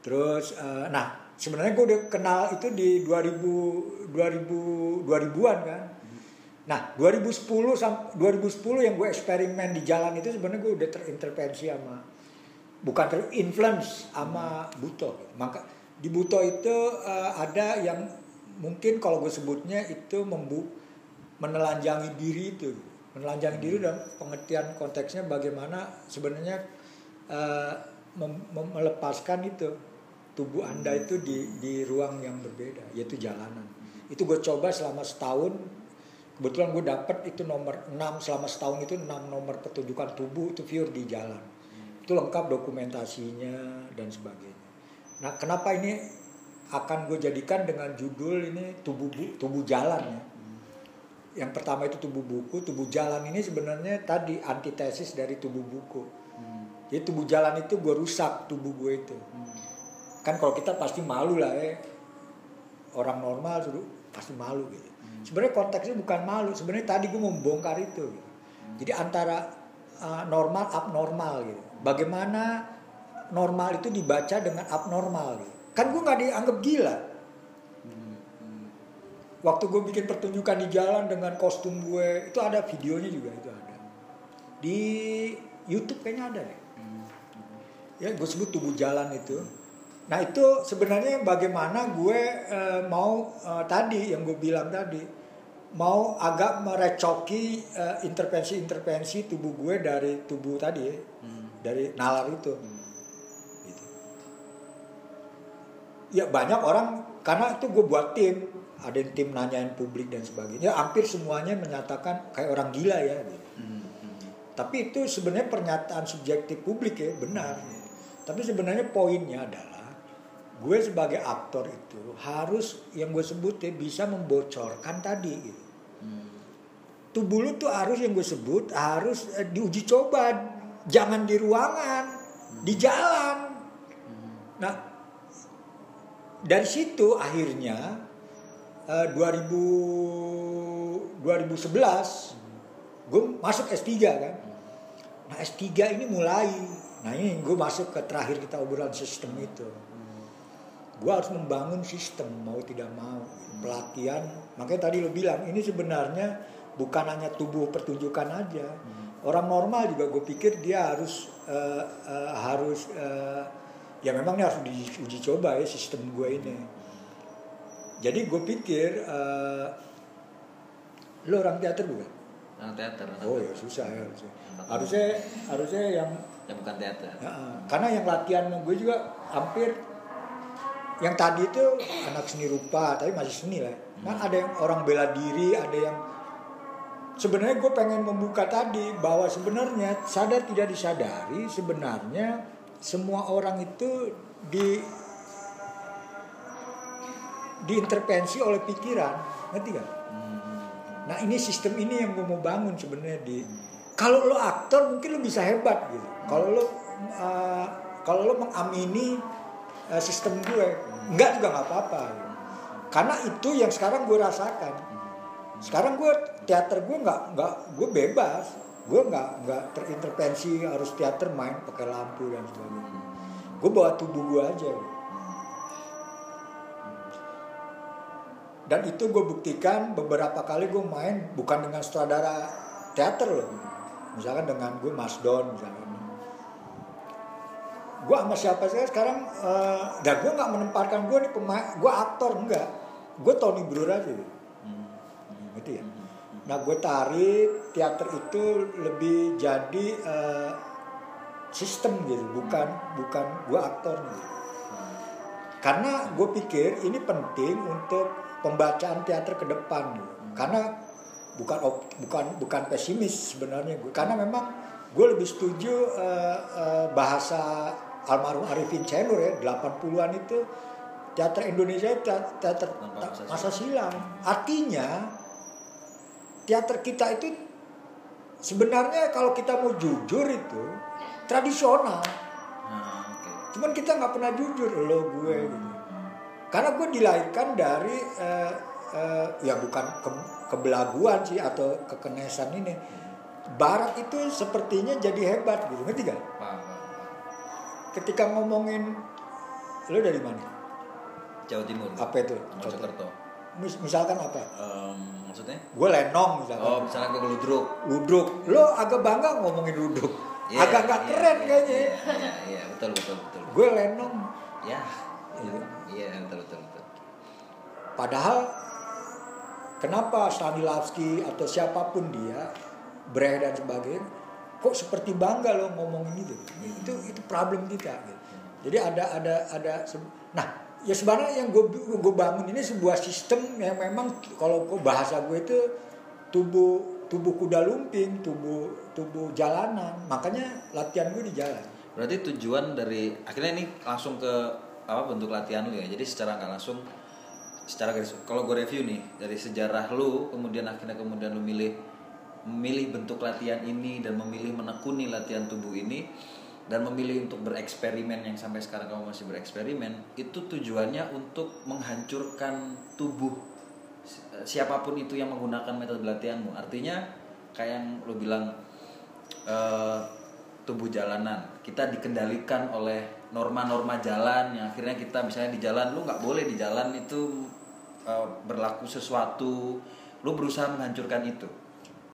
terus uh, nah sebenarnya gue udah kenal itu di 2000 2000 2000-an kan. Nah 2010 sampai 2010 yang gue eksperimen di jalan itu sebenarnya gue udah terintervensi sama bukan terinfluence sama Buto. Maka di Buto itu uh, ada yang mungkin kalau gue sebutnya itu membu menelanjangi diri itu. Menelanjangi diri dan pengertian konteksnya bagaimana sebenarnya uh, melepaskan itu tubuh anda itu di di ruang yang berbeda yaitu jalanan. Itu gue coba selama setahun. Kebetulan gue dapet itu nomor 6 selama setahun itu 6 nomor pertunjukan tubuh itu pure di jalan. Itu lengkap dokumentasinya dan sebagainya. Nah kenapa ini akan gue jadikan dengan judul ini tubuh tubuh jalan ya? Yang pertama itu tubuh buku, tubuh jalan ini sebenarnya tadi antitesis dari tubuh buku. Hmm. Jadi tubuh jalan itu gue rusak tubuh gue itu. Hmm. Kan kalau kita pasti malu lah ya. Orang normal suruh pasti malu gitu. Hmm. Sebenarnya konteksnya bukan malu, sebenarnya tadi gue mau membongkar itu. Gitu. Hmm. Jadi antara uh, normal abnormal gitu. Bagaimana normal itu dibaca dengan abnormal gitu. Kan gue nggak dianggap gila waktu gue bikin pertunjukan di jalan dengan kostum gue itu ada videonya juga itu ada di YouTube kayaknya ada deh ya gue sebut tubuh jalan itu nah itu sebenarnya bagaimana gue uh, mau uh, tadi yang gue bilang tadi mau agak merecoki uh, intervensi-intervensi tubuh gue dari tubuh tadi ya, hmm. dari nalar itu hmm. gitu. ya banyak orang karena itu gue buat tim ada yang tim nanyain publik dan sebagainya hampir semuanya menyatakan kayak orang gila ya gitu. hmm, hmm. tapi itu sebenarnya pernyataan subjektif publik ya benar hmm. tapi sebenarnya poinnya adalah gue sebagai aktor itu harus yang gue sebut ya bisa membocorkan tadi gitu. Hmm. tubuh lu tuh harus yang gue sebut harus eh, diuji coba. Jangan di ruangan hmm. di jalan. Hmm. nah dari situ akhirnya 2000 2011 gue masuk S3 kan. Nah S3 ini mulai. Nah ini gue masuk ke terakhir kita obrolan sistem itu gue harus membangun sistem mau tidak mau. Pelatihan. Makanya tadi lo bilang ini sebenarnya bukan hanya tubuh pertunjukan aja. Orang normal juga gue pikir dia harus uh, uh, harus uh, ya memangnya harus diuji coba ya sistem gue ini. Jadi gue pikir uh, lo orang teater bukan? Orang teater orang oh ya susah ya harusnya. Harusnya harusnya yang yang bukan teater. Ya, karena yang latihan gue juga hampir yang tadi itu anak seni rupa tapi masih seni lah. Hmm. kan ada yang orang bela diri ada yang sebenarnya gue pengen membuka tadi bahwa sebenarnya sadar tidak disadari sebenarnya semua orang itu di diintervensi oleh pikiran. Ngerti kan nah ini sistem ini yang gue mau bangun sebenarnya di kalau lo aktor mungkin lo bisa hebat gitu. Kalau lo uh, kalau lo mengamini uh, sistem gue. Enggak juga nggak apa-apa. Karena itu yang sekarang gue rasakan. Sekarang gue teater gue nggak nggak gue bebas. Gue nggak nggak terintervensi harus teater main pakai lampu dan sebagainya. Gue bawa tubuh gue aja. Dan itu gue buktikan beberapa kali gue main bukan dengan sutradara teater loh. Misalkan dengan gue Mas Don misalkan gue sama siapa sih sekarang uh, dan gue nggak menempatkan gue nih pemain gue aktor enggak. Gue Tony Brewer aja. Gitu, hmm. gitu ya? Nah gue tarik teater itu lebih jadi uh, sistem gitu bukan bukan gue aktor gitu. karena gue pikir ini penting untuk pembacaan teater ke depan gitu. karena bukan bukan bukan pesimis sebenarnya gue karena memang gue lebih setuju uh, uh, bahasa almarhum Arifin Cenur ya 80-an itu teater Indonesia teater, masa silam artinya teater kita itu sebenarnya kalau kita mau jujur itu tradisional. Nah, cuman kita nggak pernah jujur lo gue gitu. Karena gue dilahirkan dari uh, uh, ya bukan ke, kebelaguan sih atau kekenesan ini. Barat itu sepertinya jadi hebat gitu. Ngerti gak ketika ngomongin Lu dari mana? Jawa Timur. Apa itu? Mojokerto. Mis- misalkan apa? Em, maksudnya? Gue lenong misalkan. Oh, misalnya gue geludruk. Ludruk. Lo agak bangga ngomongin ludruk. Iya, agak nggak iya, keren iya, kayaknya. Iya, iya, iya, betul, betul, betul. Gue lenong. Ya, Iya. iya, betul, betul, betul. Padahal kenapa Stanislavski atau siapa pun dia, Brecht dan sebagainya, kok seperti bangga lo ngomongin itu? Itu itu problem kita. gitu. Jadi ada ada ada. Nah, ya sebenarnya yang gue gue bangun ini sebuah sistem yang memang kalau bahasa gue itu tubuh tubuh kuda lumping, tubuh tubuh jalanan. Makanya latihan gue di jalan. Berarti tujuan dari akhirnya ini langsung ke apa bentuk latihan lu ya. Jadi secara nggak langsung secara kalau gue review nih dari sejarah lu kemudian akhirnya kemudian lu milih memilih bentuk latihan ini dan memilih menekuni latihan tubuh ini dan memilih untuk bereksperimen yang sampai sekarang kamu masih bereksperimen itu tujuannya untuk menghancurkan tubuh si- siapa pun itu yang menggunakan metode latihanmu. Artinya kayak yang lu bilang eh, tubuh jalanan. Kita dikendalikan oleh norma-norma jalan yang akhirnya kita misalnya di jalan lu nggak boleh di jalan itu eh, berlaku sesuatu. Lu berusaha menghancurkan itu